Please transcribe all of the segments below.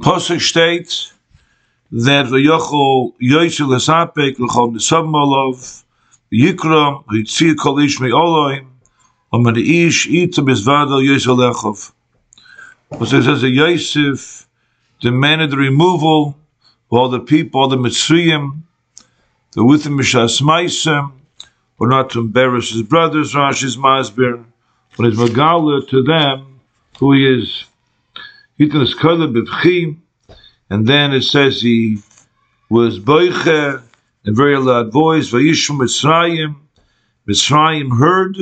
Posuk steht, that Vayochel Yoyshel Esapek L'chom Nesavmalov Yikra Yitzir Kol Ish Me'oloim Omer Ish Ita Bezvadal Yoyshel Lechov. So says that Yosef demanded the removal of all the people, all the Mitzrayim, the with him Mishas Maisem, or not to embarrass his brothers, Rashi's Masbir, but it's Megala to them who he is. Hitan is Kola Bivchim, and then it says he was boiche in very loud voice. Vayishma Mitzrayim. Mitzrayim heard.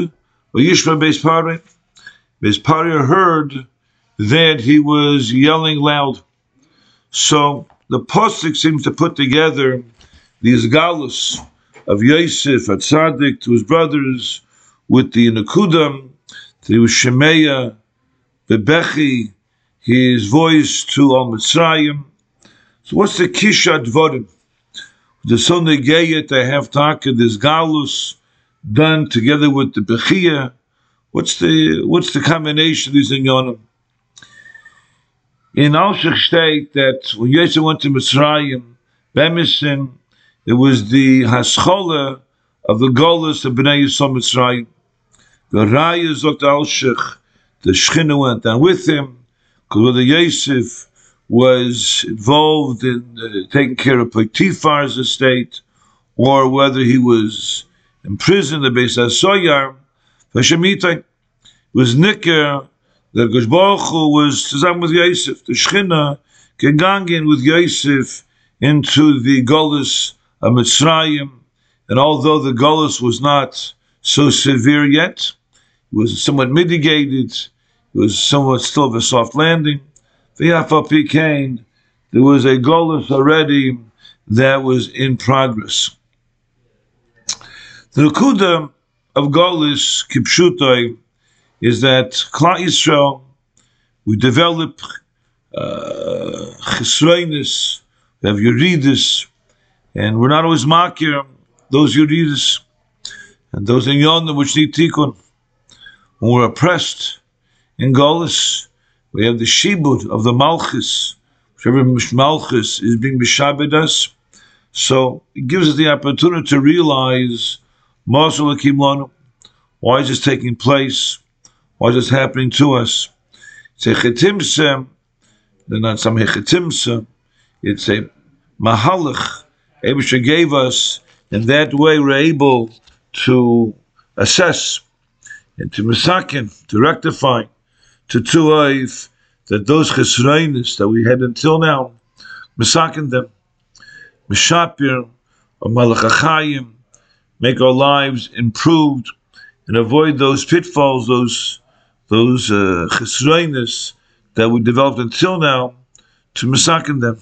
Vayishma Beisparim. Beisparim heard that he was yelling loud. So the Pasuk seems to put together these galus of Yosef at Tzaddik to his brothers with the Nakudam, to Shemeya, Bebechi, his voice to Al Mitzrayim, so what's the kisha dvorim? The son negayet I have talked this galus done together with the bechia. What's the what's the combination of these inyonim? In Alshach state that when Yosef went to Mitzrayim, Bemisin, it was the haschola of the galus of Bnei Yisrael Mitzrayim. The Raya Zot Alshach, the Shechina went down with him, with Yosef, was involved in uh, taking care of Potiphar's estate, or whether he was imprisoned in Beis HaSoyar, Hashemitah was Nicker, that Gosh was zusammen with Yosef, the Shechina, gegangen with Yosef into the Golis of Mitzrayim, and although the Golis was not so severe yet, it was somewhat mitigated, it was somewhat still of a soft landing, there was a golus already that was in progress. The Nakuda of golus Kipshutai is that Klal Yisrael, we develop uh, we have yuridis, and we're not always makir those yuridis, and those in yonah which need tikkun. When we're oppressed in golus, we have the shibud of the malchus. Whichever malchus is being mishabed us. So it gives us the opportunity to realize why is this taking place? Why is this happening to us? It's a chetimse, they're not some hechetimse, it's a mahalach. Abisha gave us, in that way we're able to assess and to misakin, to rectify to Tuaif that those chesroinis that we had until now, misakin them, mishapir, or malachachayim, make our lives improved and avoid those pitfalls, those those uh, that we developed until now, to misakin them.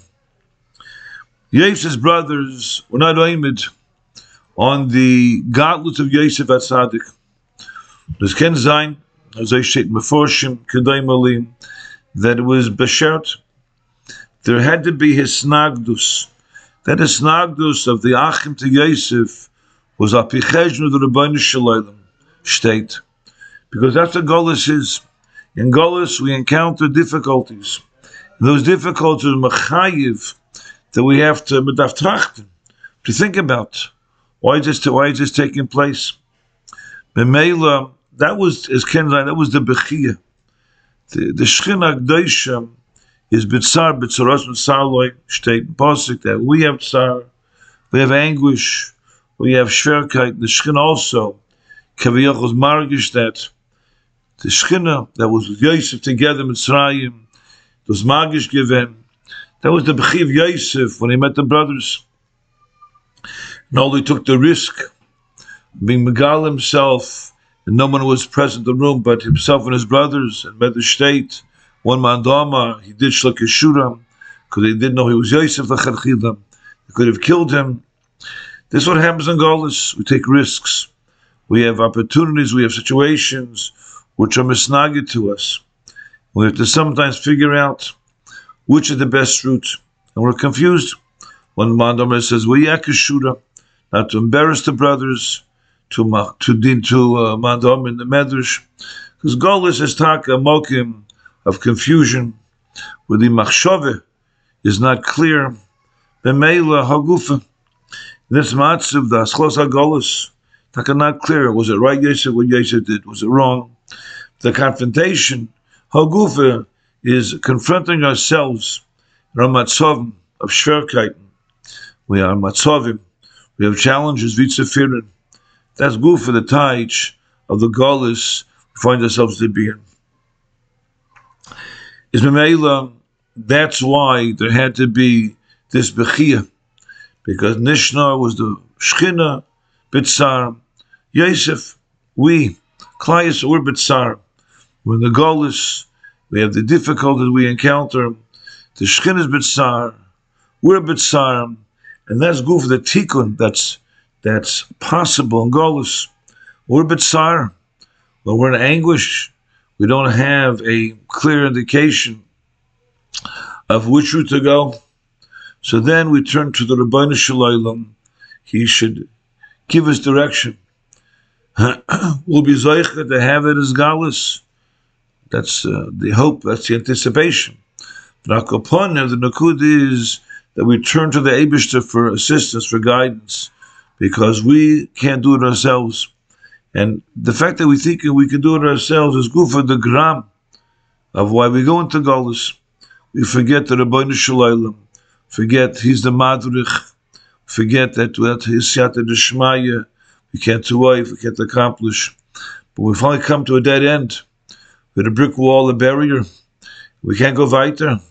Yosef's brothers were not aimed on the godless of Yosef at Tzaddik. This Ken Zain, that it was Beshert. There had to be his snagdus. That his snagdus of the Achim to Yosef was Apicheshnu the Rabbeinu Shalom state. Because that's what Golis is. In Golis, we encounter difficulties. Those difficulties are Machayiv that we have to trachten, to think about. Why is this, why is this taking place? Bemela, that was as Ken that was the Bechia. The the Shechina is Bitzar Bitzaros Mitzarloi state Pasuk that we have Tsar, we have anguish, we have Shverkeit, the Shechina also, Kaviyachos Margish that the Shechina that was with Yosef together Mitzrayim, was Margish given, that was the Bechi of Yosef when he met the brothers. And all he took the risk, being Megal himself, and no one was present in the room but himself and his brothers and met the state. One man Dama, he did Shlakashura because they didn't know he was Yosef Lacharchila. They could have killed him. This is what happens in Golis. We take risks. We have opportunities, we have situations which are misnagid to us. We have to sometimes figure out which is the best route. And we're confused. One Mandamar says, We yakashura, not to embarrass the brothers, to to din to uh, madam in the medrash because golis is taka mokim of confusion with the machshove is not clear. B'meila hagufa. This matzav, the aschlos hagolus, taka not clear. Was it right, Yosef, what Yosef did? Was it wrong? The confrontation, hagufa, is confronting ourselves, ramatzovim, of shverkeiten. We are matzovim. We have challenges, vitzefirin. That's good for the taich of the Gaulis we find ourselves to be in. Is that's why there had to be this Bechia, because Nishna was the Shchina, Bitzar, Yosef, we, Klaius, we're Bitzar. When the Gaulis, we have the difficulties we encounter, the Shchina is Bitzar, we're Bitzar, and that's good for the Tikkun, that's that's possible in Golus. We're but we're in anguish. We don't have a clear indication of which route to go. So then we turn to the Rabbeinu Shalom. He should give us direction. we'll be Zoicha to have it as Galus. That's uh, the hope, that's the anticipation. But the Nakud is that we turn to the Abishter for assistance, for guidance because we can't do it ourselves. And the fact that we think we can do it ourselves is good for the gram of why we go into Golis. We forget the Rabbi Shalom, forget he's the Madrich, forget that that he's Siyata Deshmaya, we can't survive, we can't accomplish. But we finally come to a dead end with a brick wall, a barrier. We can't go weiter.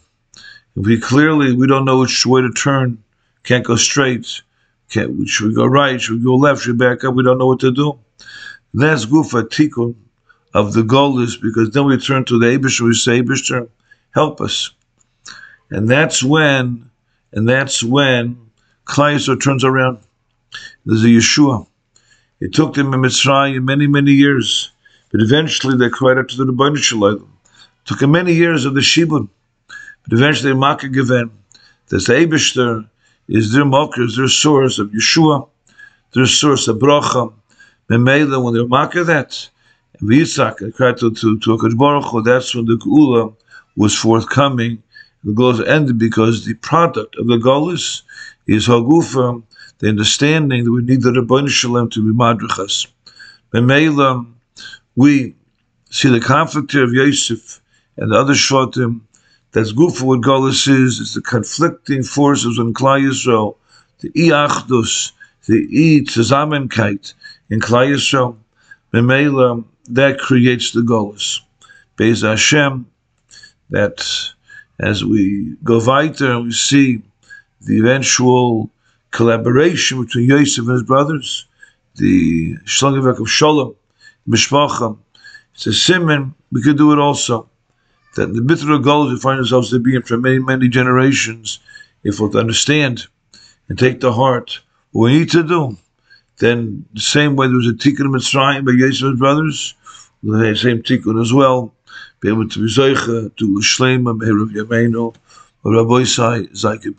We clearly, we don't know which way to turn, can't go straight can, should we go right? Should we go left? Should we back up? We don't know what to do. That's for tikkun of the Golis because then we turn to the Abishter. We say, Abishter, help us. And that's when, and that's when Klaiser turns around. There's a Yeshua. It took them in Mitzrayim many, many years, but eventually they cried out to the Rebbeinu Shalom. Took them many years of the Shibun, but eventually Makkah given. There's the Abishter is their mocker, is their source of Yeshua, their source of bracha. Memela, when they're mocker that, Yitzhak cried to, to, to Akash Baruch that's when the Geula was forthcoming. The Geula ended because the product of the Golis is Hagufa, the understanding that we need the Rabban Shalem to be Madrachas. Memela, we see the conflict here of Yosef and the other Shvatim, that's good for what Golis is, it's the conflicting forces in Klai Yisrael, the Iachdus, the I Zusammenkeit in Klai Yisrael, Memela, that creates the Golis. Beis Hashem, that as we go weiter and we see the eventual collaboration between Yosef and his brothers, the Shlangavek of Shalom, Mishpacham, it's a simon, we could do it also that the bitter goals we find ourselves to be in for many, many generations, if we'll understand and take to heart. What we need to do, then the same way there was a tikkun Mitzrayim by Yeshua's brothers, the same tikkun as well, be able to be zeicha to Shlema, Meher of Yameinu, Rabbi Isai, Zayke